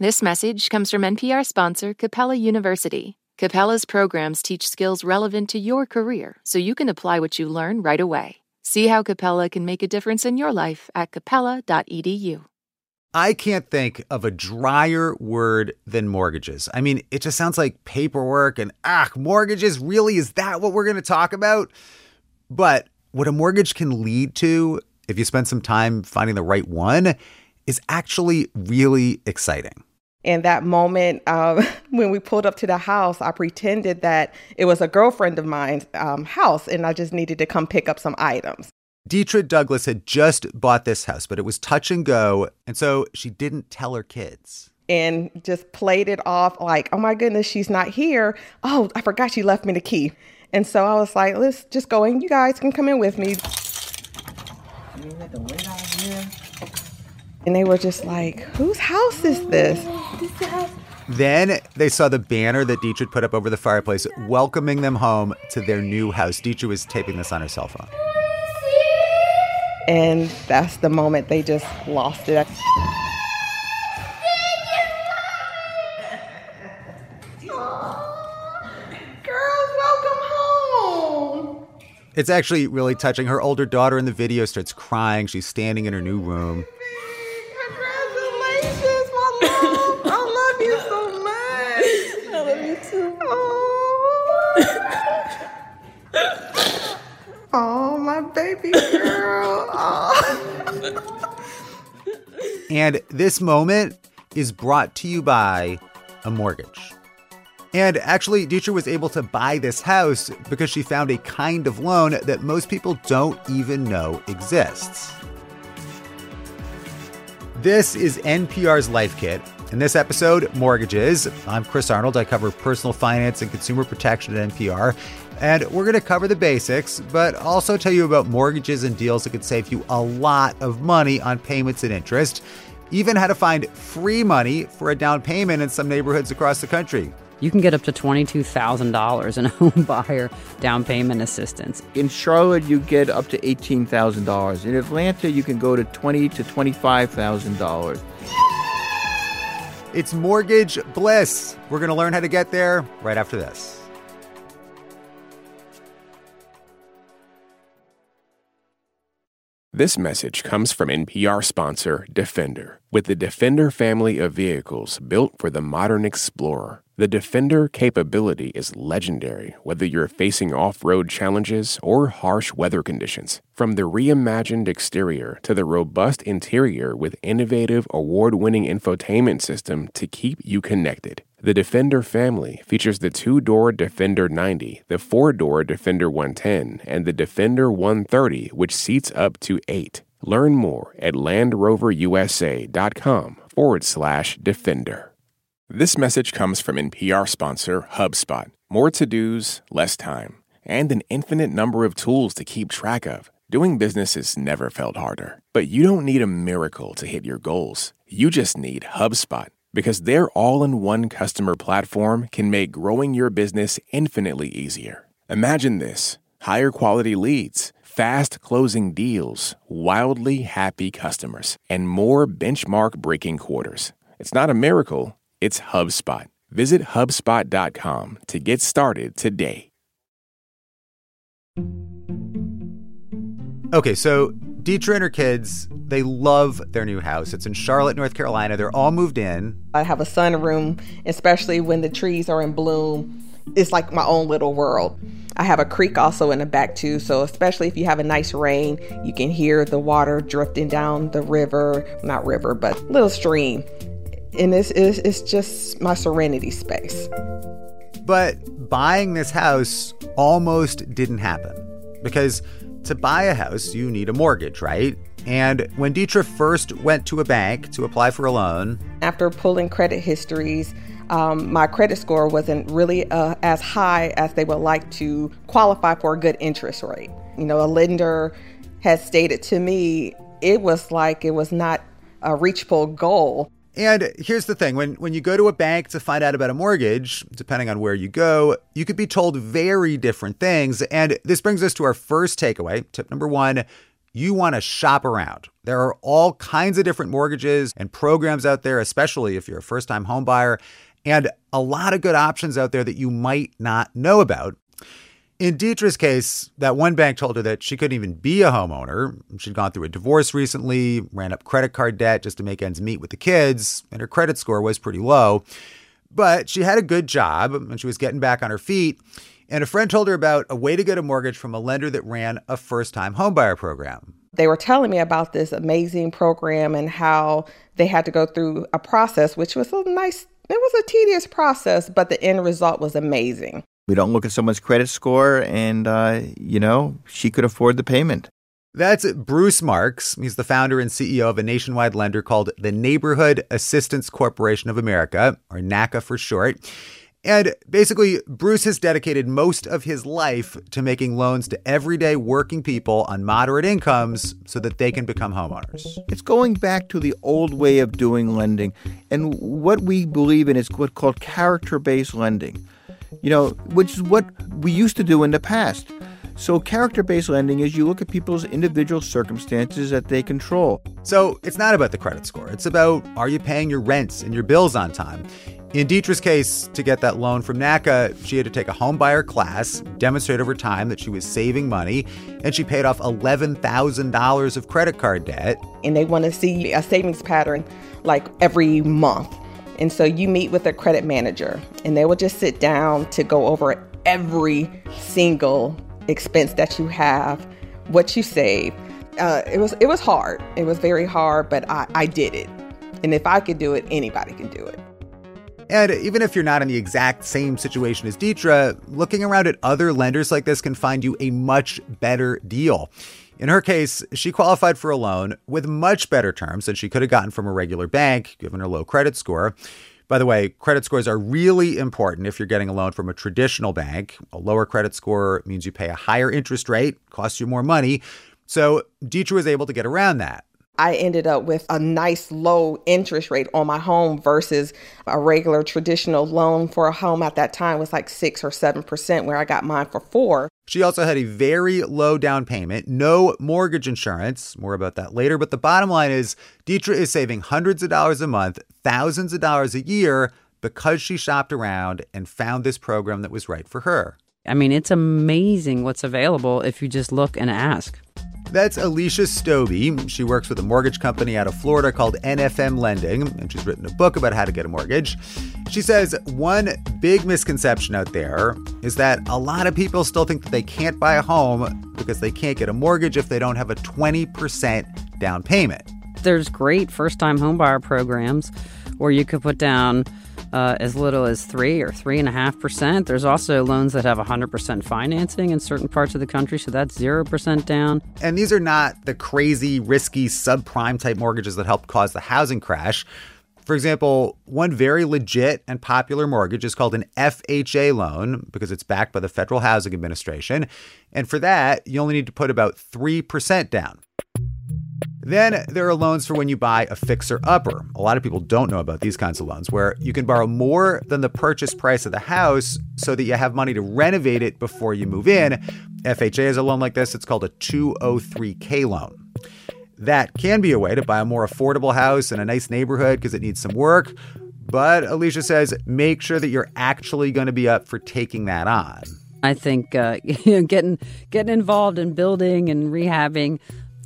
This message comes from NPR sponsor Capella University. Capella's programs teach skills relevant to your career so you can apply what you learn right away. See how Capella can make a difference in your life at capella.edu. I can't think of a drier word than mortgages. I mean, it just sounds like paperwork and ah, mortgages. Really? Is that what we're going to talk about? But what a mortgage can lead to, if you spend some time finding the right one, is actually really exciting. In that moment, um, when we pulled up to the house, I pretended that it was a girlfriend of mine's um, house and I just needed to come pick up some items. Deetra Douglas had just bought this house, but it was touch and go. And so she didn't tell her kids. And just played it off like, oh my goodness, she's not here. Oh, I forgot she left me the key. And so I was like, let's just go in. You guys can come in with me. And they were just like, whose house is this? Then they saw the banner that Deetra put up over the fireplace welcoming them home to their new house. Deetra was taping this on her cell phone. And that's the moment they just lost it. Girls, welcome home. It's actually really touching. Her older daughter in the video starts crying. She's standing in her new room. Oh, my baby girl. Oh. And this moment is brought to you by a mortgage. And actually, Deetra was able to buy this house because she found a kind of loan that most people don't even know exists. This is NPR's Life Kit. In this episode, mortgages. I'm Chris Arnold. I cover personal finance and consumer protection at NPR. And we're going to cover the basics, but also tell you about mortgages and deals that could save you a lot of money on payments and interest. Even how to find free money for a down payment in some neighborhoods across the country. You can get up to $22,000 in home buyer down payment assistance. In Charlotte, you get up to $18,000. In Atlanta, you can go to twenty to $25,000. It's Mortgage Bliss. We're going to learn how to get there right after this. This message comes from NPR sponsor Defender. With the Defender family of vehicles built for the modern explorer, the Defender capability is legendary whether you're facing off road challenges or harsh weather conditions. From the reimagined exterior to the robust interior with innovative award winning infotainment system to keep you connected. The Defender family features the two door Defender 90, the four door Defender 110, and the Defender 130, which seats up to eight. Learn more at LandRoverUSA.com forward slash Defender. This message comes from NPR sponsor HubSpot. More to dos, less time, and an infinite number of tools to keep track of. Doing business has never felt harder. But you don't need a miracle to hit your goals. You just need HubSpot because their all in one customer platform can make growing your business infinitely easier. Imagine this higher quality leads, fast closing deals, wildly happy customers, and more benchmark breaking quarters. It's not a miracle, it's HubSpot. Visit HubSpot.com to get started today. Okay, so Deetra and her kids, they love their new house. It's in Charlotte, North Carolina. They're all moved in. I have a sunroom, especially when the trees are in bloom. It's like my own little world. I have a creek also in the back too, so especially if you have a nice rain, you can hear the water drifting down the river, not river, but little stream. And this is it's just my serenity space. But buying this house almost didn't happen because to buy a house, you need a mortgage, right? And when Deetra first went to a bank to apply for a loan, After pulling credit histories, um, my credit score wasn't really uh, as high as they would like to qualify for a good interest rate. You know, a lender has stated to me it was like it was not a reachable goal. And here's the thing when, when you go to a bank to find out about a mortgage, depending on where you go, you could be told very different things. And this brings us to our first takeaway. Tip number one you want to shop around. There are all kinds of different mortgages and programs out there, especially if you're a first time home buyer, and a lot of good options out there that you might not know about. In Deetra's case, that one bank told her that she couldn't even be a homeowner. She'd gone through a divorce recently, ran up credit card debt just to make ends meet with the kids, and her credit score was pretty low. But she had a good job and she was getting back on her feet. And a friend told her about a way to get a mortgage from a lender that ran a first time homebuyer program. They were telling me about this amazing program and how they had to go through a process, which was a nice, it was a tedious process, but the end result was amazing. We don't look at someone's credit score, and, uh, you know, she could afford the payment. That's Bruce Marks. He's the founder and CEO of a nationwide lender called the Neighborhood Assistance Corporation of America, or NACA for short. And basically, Bruce has dedicated most of his life to making loans to everyday working people on moderate incomes so that they can become homeowners. It's going back to the old way of doing lending. And what we believe in is what's called character based lending you know, which is what we used to do in the past. So, character based lending is you look at people's individual circumstances that they control. So, it's not about the credit score. It's about are you paying your rents and your bills on time? In Deetra's case, to get that loan from NACA, she had to take a home buyer class, demonstrate over time that she was saving money, and she paid off $11,000 of credit card debt. And they want to see a savings pattern like every month. And so you meet with a credit manager, and they will just sit down to go over every single expense that you have, what you save. Uh, it was it was hard. It was very hard, but I, I did it. And if I could do it, anybody can do it. And even if you're not in the exact same situation as Deetra, looking around at other lenders like this can find you a much better deal. In her case, she qualified for a loan with much better terms than she could have gotten from a regular bank, given her low credit score. By the way, credit scores are really important if you're getting a loan from a traditional bank. A lower credit score means you pay a higher interest rate, costs you more money. So Deetra was able to get around that. I ended up with a nice low interest rate on my home versus a regular traditional loan for a home at that time was like six or seven percent, where I got mine for four. She also had a very low down payment, no mortgage insurance. More about that later. But the bottom line is Deetra is saving hundreds of dollars a month, thousands of dollars a year because she shopped around and found this program that was right for her. I mean, it's amazing what's available if you just look and ask. That's Alicia Stobbe. She works with a mortgage company out of Florida called NFM Lending, and she's written a book about how to get a mortgage. She says one big misconception out there is that a lot of people still think that they can't buy a home because they can't get a mortgage if they don't have a 20% down payment. There's great first time homebuyer programs where you could put down uh, as little as three or three and a half percent. There's also loans that have 100% financing in certain parts of the country, so that's zero percent down. And these are not the crazy, risky subprime type mortgages that helped cause the housing crash. For example, one very legit and popular mortgage is called an FHA loan because it's backed by the Federal Housing Administration. And for that, you only need to put about 3% down. Then there are loans for when you buy a fixer upper. A lot of people don't know about these kinds of loans where you can borrow more than the purchase price of the house so that you have money to renovate it before you move in. FHA has a loan like this. It's called a 203K loan. That can be a way to buy a more affordable house in a nice neighborhood because it needs some work. But Alicia says make sure that you're actually going to be up for taking that on. I think uh, you know, getting getting involved in building and rehabbing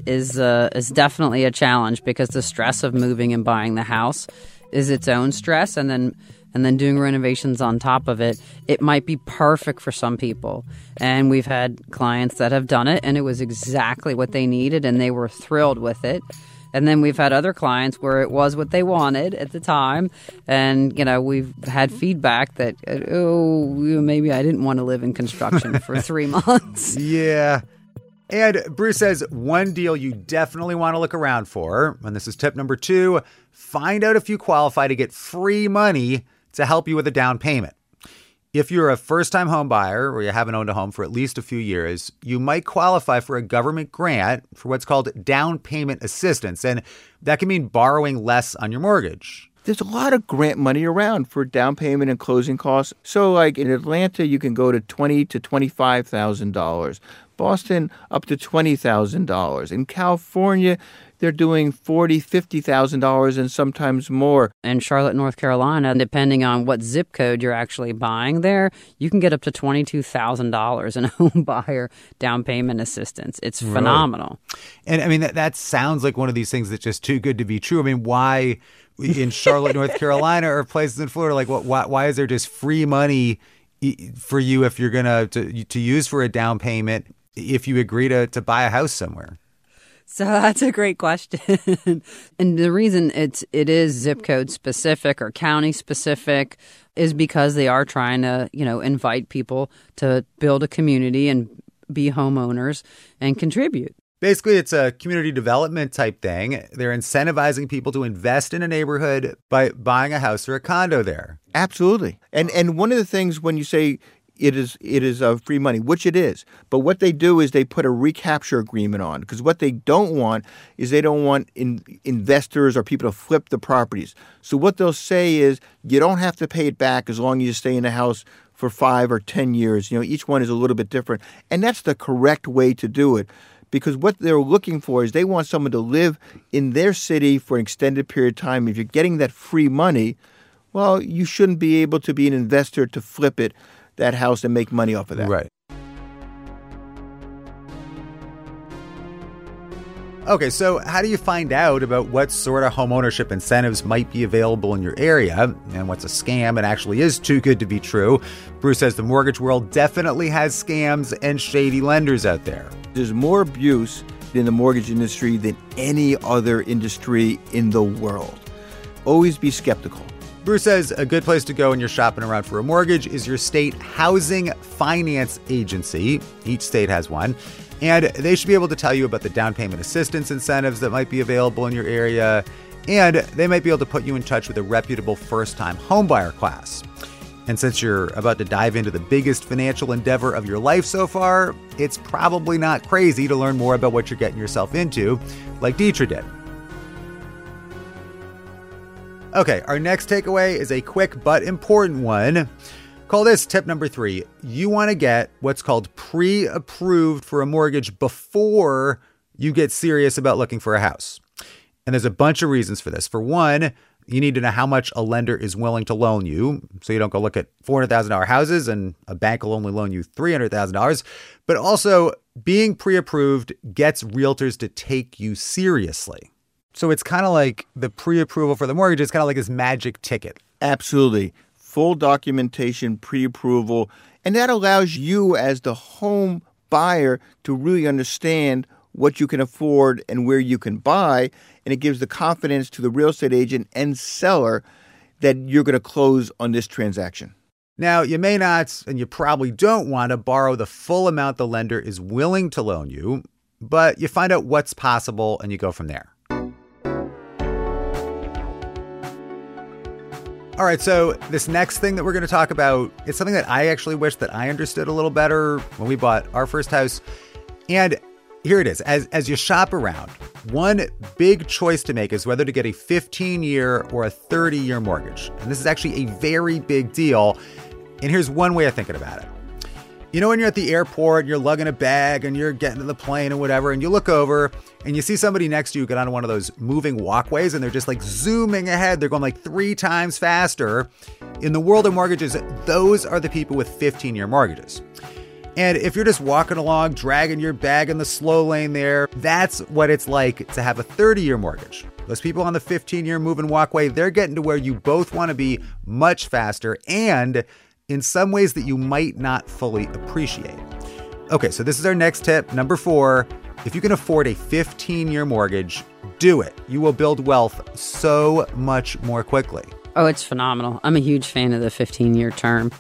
is uh, is definitely a challenge because the stress of moving and buying the house is its own stress, and then and then doing renovations on top of it. It might be perfect for some people, and we've had clients that have done it, and it was exactly what they needed, and they were thrilled with it. And then we've had other clients where it was what they wanted at the time. And, you know, we've had feedback that, oh, maybe I didn't want to live in construction for three months. Yeah. And Bruce says one deal you definitely want to look around for, and this is tip number two find out if you qualify to get free money to help you with a down payment. If you're a first time home buyer or you haven't owned a home for at least a few years, you might qualify for a government grant for what's called down payment assistance. And that can mean borrowing less on your mortgage. There's a lot of grant money around for down payment and closing costs. So, like in Atlanta, you can go to twenty to twenty-five thousand dollars. Boston, up to twenty thousand dollars. In California, they're doing forty, fifty thousand dollars, and sometimes more. In Charlotte, North Carolina, depending on what zip code you're actually buying there, you can get up to twenty-two thousand dollars in home buyer down payment assistance. It's phenomenal. And I mean, that, that sounds like one of these things that's just too good to be true. I mean, why in Charlotte, North Carolina, or places in Florida, like what? Why, why is there just free money for you if you're gonna to to use for a down payment if you agree to to buy a house somewhere? So that's a great question. and the reason it's it is zip code specific or county specific is because they are trying to, you know, invite people to build a community and be homeowners and contribute. Basically, it's a community development type thing. They're incentivizing people to invest in a neighborhood by buying a house or a condo there. Absolutely. And and one of the things when you say it is it is uh, free money, which it is. But what they do is they put a recapture agreement on because what they don't want is they don't want in, investors or people to flip the properties. So what they'll say is you don't have to pay it back as long as you stay in the house for five or ten years. You know, each one is a little bit different, and that's the correct way to do it because what they're looking for is they want someone to live in their city for an extended period of time. If you're getting that free money, well, you shouldn't be able to be an investor to flip it, that house, and make money off of that. Right. Okay, so how do you find out about what sort of homeownership incentives might be available in your area and what's a scam and actually is too good to be true? Bruce says the mortgage world definitely has scams and shady lenders out there. There's more abuse in the mortgage industry than any other industry in the world. Always be skeptical. Bruce says a good place to go when you're shopping around for a mortgage is your state housing finance agency. Each state has one. And they should be able to tell you about the down payment assistance incentives that might be available in your area. And they might be able to put you in touch with a reputable first time homebuyer class. And since you're about to dive into the biggest financial endeavor of your life so far, it's probably not crazy to learn more about what you're getting yourself into, like Deetra did. Okay, our next takeaway is a quick but important one. Call this tip number three. You want to get what's called pre approved for a mortgage before you get serious about looking for a house. And there's a bunch of reasons for this. For one, you need to know how much a lender is willing to loan you. So you don't go look at $400,000 houses and a bank will only loan you $300,000. But also, being pre approved gets realtors to take you seriously. So it's kind of like the pre approval for the mortgage is kind of like this magic ticket. Absolutely. Full documentation, pre approval. And that allows you, as the home buyer, to really understand what you can afford and where you can buy. And it gives the confidence to the real estate agent and seller that you're going to close on this transaction. Now, you may not, and you probably don't want to borrow the full amount the lender is willing to loan you, but you find out what's possible and you go from there. All right, so this next thing that we're going to talk about is something that I actually wish that I understood a little better when we bought our first house. And here it is. As as you shop around, one big choice to make is whether to get a 15-year or a 30-year mortgage. And this is actually a very big deal. And here's one way of thinking about it. You know, when you're at the airport, and you're lugging a bag and you're getting to the plane and whatever, and you look over and you see somebody next to you get on one of those moving walkways and they're just like zooming ahead. They're going like three times faster. In the world of mortgages, those are the people with 15 year mortgages. And if you're just walking along, dragging your bag in the slow lane there, that's what it's like to have a 30 year mortgage. Those people on the 15 year moving walkway, they're getting to where you both want to be much faster and in some ways that you might not fully appreciate. Okay, so this is our next tip. Number four if you can afford a 15 year mortgage, do it. You will build wealth so much more quickly. Oh, it's phenomenal. I'm a huge fan of the 15 year term.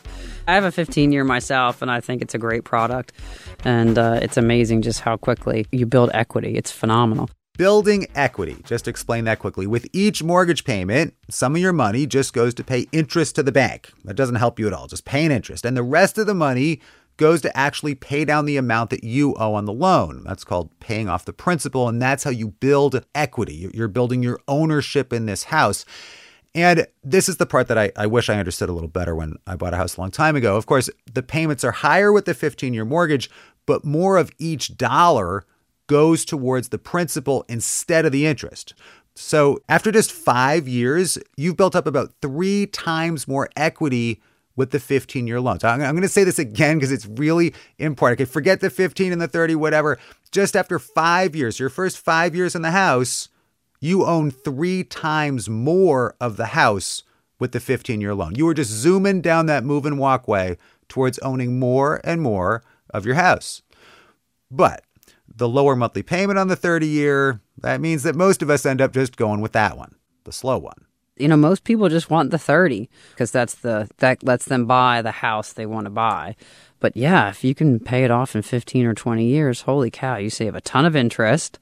I have a 15 year myself, and I think it's a great product. And uh, it's amazing just how quickly you build equity. It's phenomenal. Building equity. Just explain that quickly. With each mortgage payment, some of your money just goes to pay interest to the bank. That doesn't help you at all, just paying interest. And the rest of the money goes to actually pay down the amount that you owe on the loan. That's called paying off the principal. And that's how you build equity. You're building your ownership in this house. And this is the part that I, I wish I understood a little better when I bought a house a long time ago. Of course, the payments are higher with the 15 year mortgage, but more of each dollar goes towards the principal instead of the interest. So after just five years, you've built up about three times more equity with the 15 year loans. I'm, I'm going to say this again because it's really important. Okay, forget the 15 and the 30, whatever. Just after five years, your first five years in the house, you own three times more of the house with the 15 year loan. You were just zooming down that move and walkway towards owning more and more of your house. But the lower monthly payment on the 30 year, that means that most of us end up just going with that one, the slow one. You know, most people just want the 30 because that's the that lets them buy the house they want to buy. But yeah, if you can pay it off in 15 or 20 years, holy cow, you save a ton of interest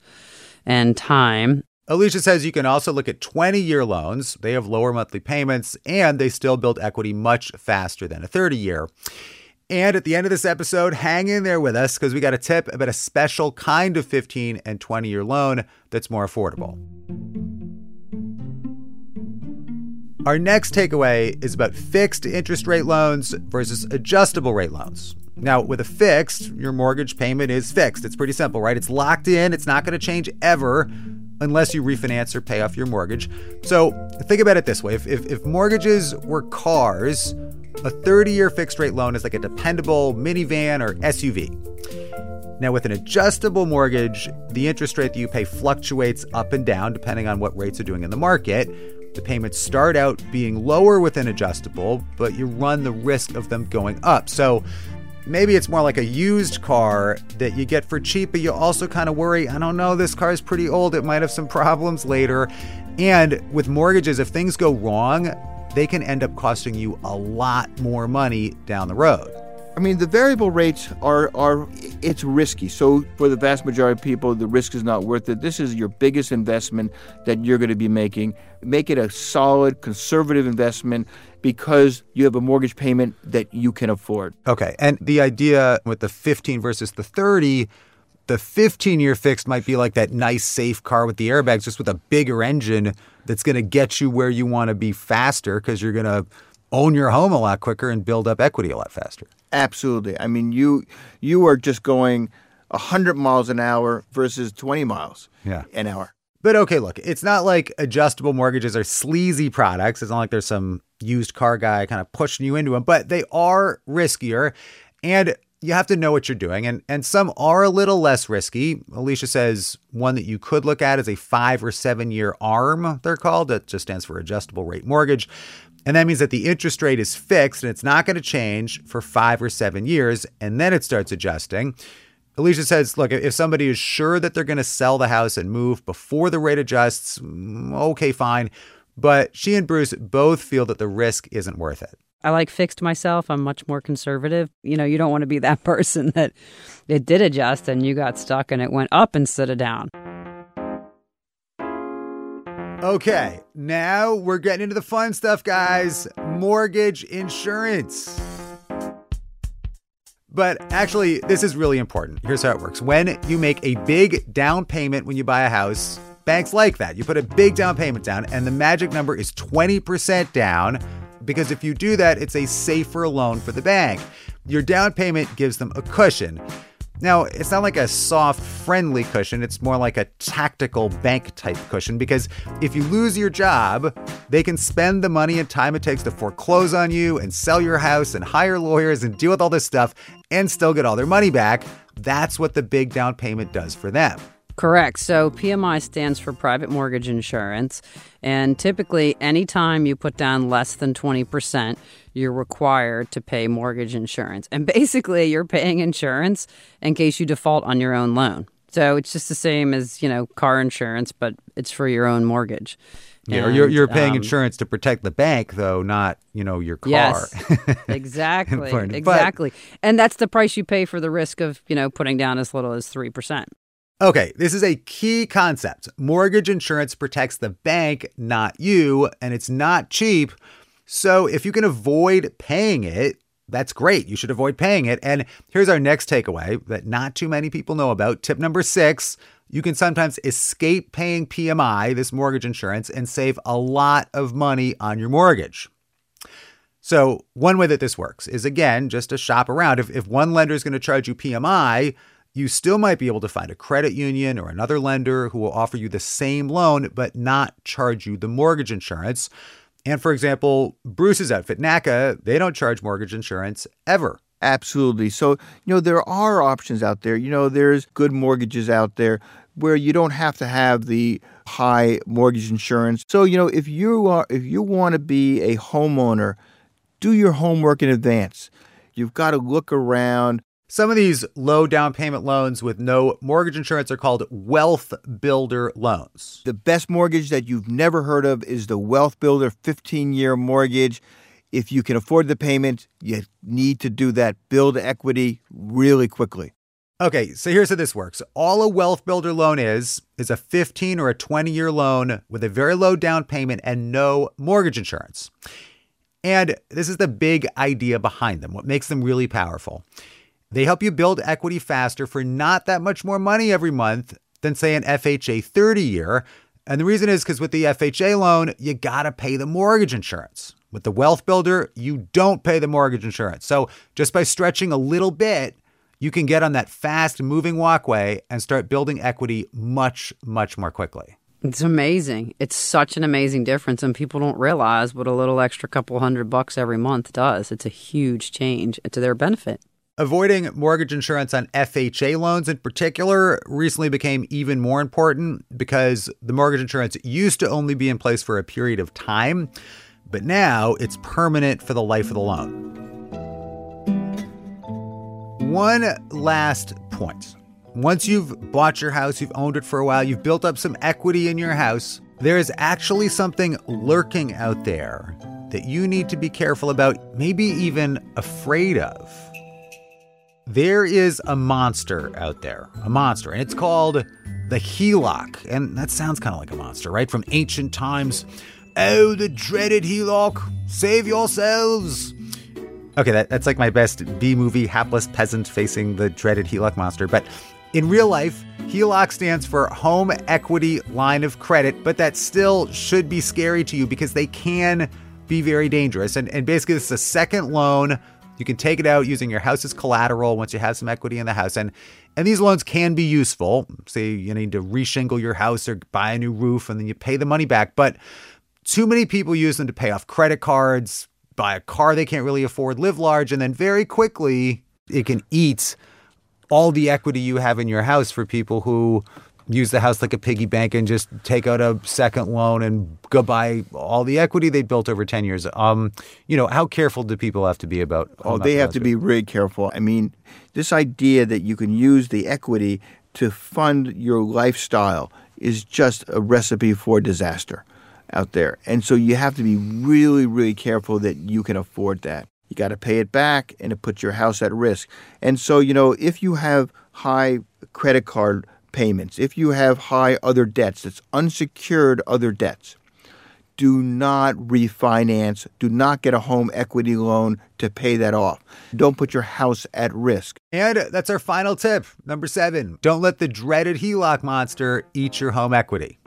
and time Alicia says you can also look at 20 year loans. They have lower monthly payments and they still build equity much faster than a 30 year. And at the end of this episode, hang in there with us because we got a tip about a special kind of 15 and 20 year loan that's more affordable. Our next takeaway is about fixed interest rate loans versus adjustable rate loans. Now, with a fixed, your mortgage payment is fixed. It's pretty simple, right? It's locked in, it's not going to change ever unless you refinance or pay off your mortgage. So think about it this way if, if, if mortgages were cars, a 30 year fixed rate loan is like a dependable minivan or SUV. Now, with an adjustable mortgage, the interest rate that you pay fluctuates up and down depending on what rates are doing in the market. The payments start out being lower with an adjustable, but you run the risk of them going up. So maybe it's more like a used car that you get for cheap, but you also kind of worry, I don't know, this car is pretty old. It might have some problems later. And with mortgages, if things go wrong, they can end up costing you a lot more money down the road. I mean, the variable rates are are it's risky. So for the vast majority of people, the risk is not worth it. This is your biggest investment that you're going to be making. Make it a solid, conservative investment because you have a mortgage payment that you can afford. Okay. And the idea with the 15 versus the 30, the 15 year fixed might be like that nice, safe car with the airbags, just with a bigger engine that's going to get you where you want to be faster because you're going to own your home a lot quicker and build up equity a lot faster. Absolutely. I mean, you you are just going 100 miles an hour versus 20 miles yeah. an hour. But okay, look, it's not like adjustable mortgages are sleazy products. It's not like there's some used car guy kind of pushing you into them, but they are riskier and you have to know what you're doing. And, and some are a little less risky. Alicia says one that you could look at is a five or seven year ARM, they're called. That just stands for adjustable rate mortgage. And that means that the interest rate is fixed and it's not going to change for five or seven years. And then it starts adjusting. Alicia says, look, if somebody is sure that they're going to sell the house and move before the rate adjusts, mm, okay, fine. But she and Bruce both feel that the risk isn't worth it. I like fixed myself. I'm much more conservative. You know, you don't want to be that person that it did adjust and you got stuck and it went up instead of down. Okay, now we're getting into the fun stuff, guys mortgage insurance. But actually, this is really important. Here's how it works when you make a big down payment when you buy a house, banks like that. You put a big down payment down, and the magic number is 20% down because if you do that, it's a safer loan for the bank. Your down payment gives them a cushion. Now, it's not like a soft, friendly cushion. It's more like a tactical bank type cushion because if you lose your job, they can spend the money and time it takes to foreclose on you and sell your house and hire lawyers and deal with all this stuff and still get all their money back. That's what the big down payment does for them. Correct. So PMI stands for private mortgage insurance. And typically, anytime you put down less than 20%, you're required to pay mortgage insurance. And basically, you're paying insurance in case you default on your own loan. So it's just the same as, you know, car insurance, but it's for your own mortgage. Yeah, and, you're, you're paying um, insurance to protect the bank, though, not you know your car. Yes, exactly, exactly, but, and that's the price you pay for the risk of you know putting down as little as three percent. Okay, this is a key concept. Mortgage insurance protects the bank, not you, and it's not cheap. So if you can avoid paying it, that's great. You should avoid paying it. And here's our next takeaway that not too many people know about. Tip number six you can sometimes escape paying PMI, this mortgage insurance, and save a lot of money on your mortgage. So, one way that this works is again, just to shop around. If, if one lender is going to charge you PMI, you still might be able to find a credit union or another lender who will offer you the same loan but not charge you the mortgage insurance. And for example, Bruce's outfit, NACA, they don't charge mortgage insurance ever. Absolutely. So, you know, there are options out there. You know, there's good mortgages out there where you don't have to have the high mortgage insurance. So, you know, if you are if you want to be a homeowner, do your homework in advance. You've got to look around. Some of these low down payment loans with no mortgage insurance are called wealth builder loans. The best mortgage that you've never heard of is the Wealth Builder 15 year mortgage. If you can afford the payment, you need to do that. Build equity really quickly. Okay, so here's how this works. All a wealth builder loan is is a 15 or a 20 year loan with a very low down payment and no mortgage insurance. And this is the big idea behind them, what makes them really powerful. They help you build equity faster for not that much more money every month than, say, an FHA 30 year. And the reason is because with the FHA loan, you got to pay the mortgage insurance. With the wealth builder, you don't pay the mortgage insurance. So just by stretching a little bit, you can get on that fast moving walkway and start building equity much, much more quickly. It's amazing. It's such an amazing difference, and people don't realize what a little extra couple hundred bucks every month does. It's a huge change to their benefit. Avoiding mortgage insurance on FHA loans in particular recently became even more important because the mortgage insurance used to only be in place for a period of time, but now it's permanent for the life of the loan. One last point. Once you've bought your house, you've owned it for a while, you've built up some equity in your house, there is actually something lurking out there that you need to be careful about, maybe even afraid of. There is a monster out there, a monster, and it's called the HELOC. And that sounds kind of like a monster, right? From ancient times. Oh, the dreaded HELOC, save yourselves. Okay, that, that's like my best B movie, hapless peasant facing the dreaded HELOC monster. But in real life, HELOC stands for Home Equity Line of Credit, but that still should be scary to you because they can be very dangerous. And, and basically, is a second loan. You can take it out using your house's collateral once you have some equity in the house. And and these loans can be useful. Say you need to reshingle your house or buy a new roof and then you pay the money back. But too many people use them to pay off credit cards, buy a car they can't really afford, live large, and then very quickly it can eat all the equity you have in your house for people who use the house like a piggy bank and just take out a second loan and go buy all the equity they built over 10 years. Um, you know, how careful do people have to be about? Oh, they have to be really careful. I mean, this idea that you can use the equity to fund your lifestyle is just a recipe for disaster out there. And so you have to be really, really careful that you can afford that. You got to pay it back and it puts your house at risk. And so, you know, if you have high credit card payments, if you have high other debts, that's unsecured other debts, do not refinance. Do not get a home equity loan to pay that off. Don't put your house at risk. And that's our final tip. Number seven don't let the dreaded HELOC monster eat your home equity.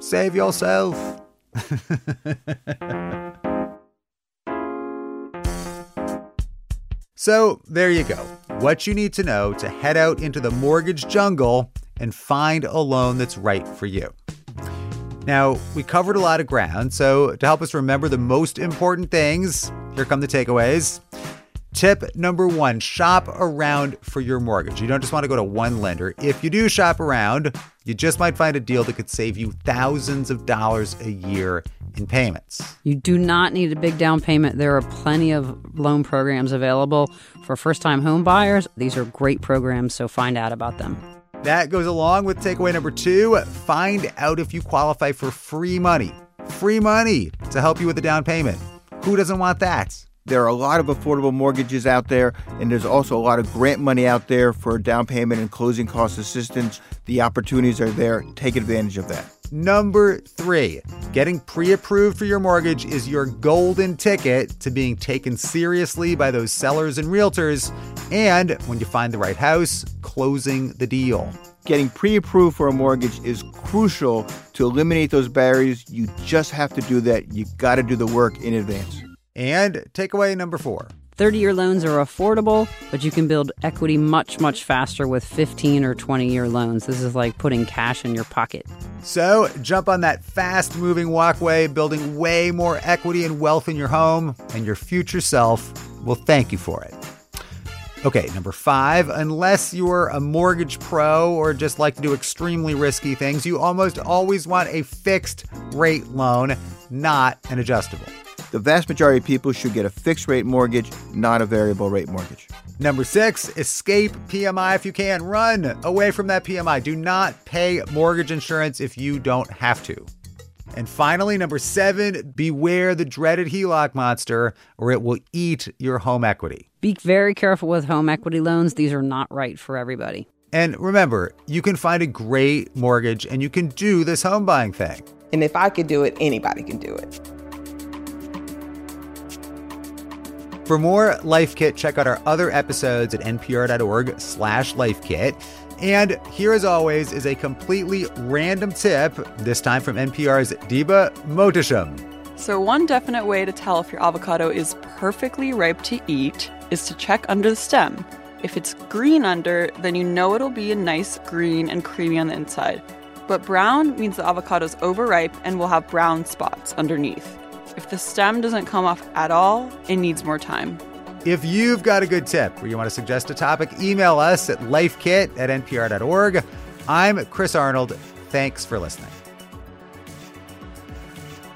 Save yourself. So there you go. What you need to know to head out into the mortgage jungle and find a loan that's right for you. Now, we covered a lot of ground, so to help us remember the most important things, here come the takeaways. Tip number one shop around for your mortgage. You don't just want to go to one lender. If you do shop around, you just might find a deal that could save you thousands of dollars a year in payments. You do not need a big down payment. There are plenty of loan programs available for first time home buyers. These are great programs, so find out about them. That goes along with takeaway number two find out if you qualify for free money. Free money to help you with the down payment. Who doesn't want that? There are a lot of affordable mortgages out there, and there's also a lot of grant money out there for down payment and closing cost assistance. The opportunities are there. Take advantage of that. Number three, getting pre approved for your mortgage is your golden ticket to being taken seriously by those sellers and realtors. And when you find the right house, closing the deal. getting pre approved for a mortgage is crucial to eliminate those barriers. You just have to do that. You got to do the work in advance. And takeaway number four 30 year loans are affordable, but you can build equity much, much faster with 15 or 20 year loans. This is like putting cash in your pocket. So jump on that fast moving walkway, building way more equity and wealth in your home, and your future self will thank you for it. Okay, number five, unless you're a mortgage pro or just like to do extremely risky things, you almost always want a fixed rate loan, not an adjustable. The vast majority of people should get a fixed rate mortgage, not a variable rate mortgage. Number six, escape PMI if you can. Run away from that PMI. Do not pay mortgage insurance if you don't have to. And finally, number seven, beware the dreaded HELOC monster, or it will eat your home equity. Be very careful with home equity loans. These are not right for everybody. And remember, you can find a great mortgage and you can do this home buying thing. And if I could do it, anybody can do it. For more Life Kit, check out our other episodes at npr.org slash lifekit. And here, as always, is a completely random tip, this time from NPR's Deba Mohtasham. So, one definite way to tell if your avocado is perfectly ripe to eat is to check under the stem. If it's green under, then you know it'll be a nice green and creamy on the inside. But brown means the avocado's overripe and will have brown spots underneath. If the stem doesn't come off at all, it needs more time. If you've got a good tip or you want to suggest a topic, email us at lifekit at npr.org. I'm Chris Arnold. Thanks for listening.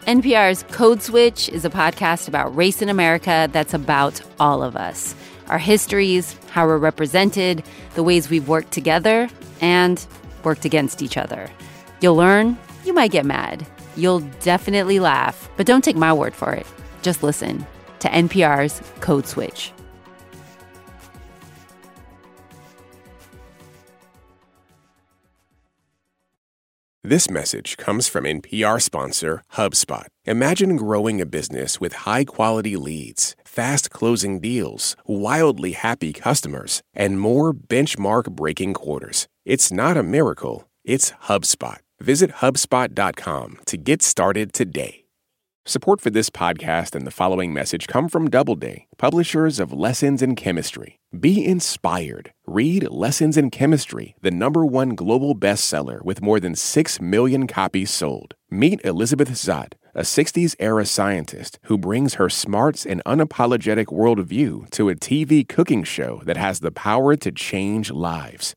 NPR's Code Switch is a podcast about race in America that's about all of us our histories, how we're represented, the ways we've worked together, and worked against each other. You'll learn, you might get mad, you'll definitely laugh, but don't take my word for it. Just listen to NPR's Code Switch. This message comes from NPR sponsor HubSpot. Imagine growing a business with high quality leads, fast closing deals, wildly happy customers, and more benchmark breaking quarters. It's not a miracle, it's HubSpot. Visit HubSpot.com to get started today. Support for this podcast and the following message come from Doubleday, publishers of Lessons in Chemistry. Be inspired. Read Lessons in Chemistry, the number one global bestseller with more than 6 million copies sold. Meet Elizabeth Zott, a 60s era scientist who brings her smarts and unapologetic worldview to a TV cooking show that has the power to change lives.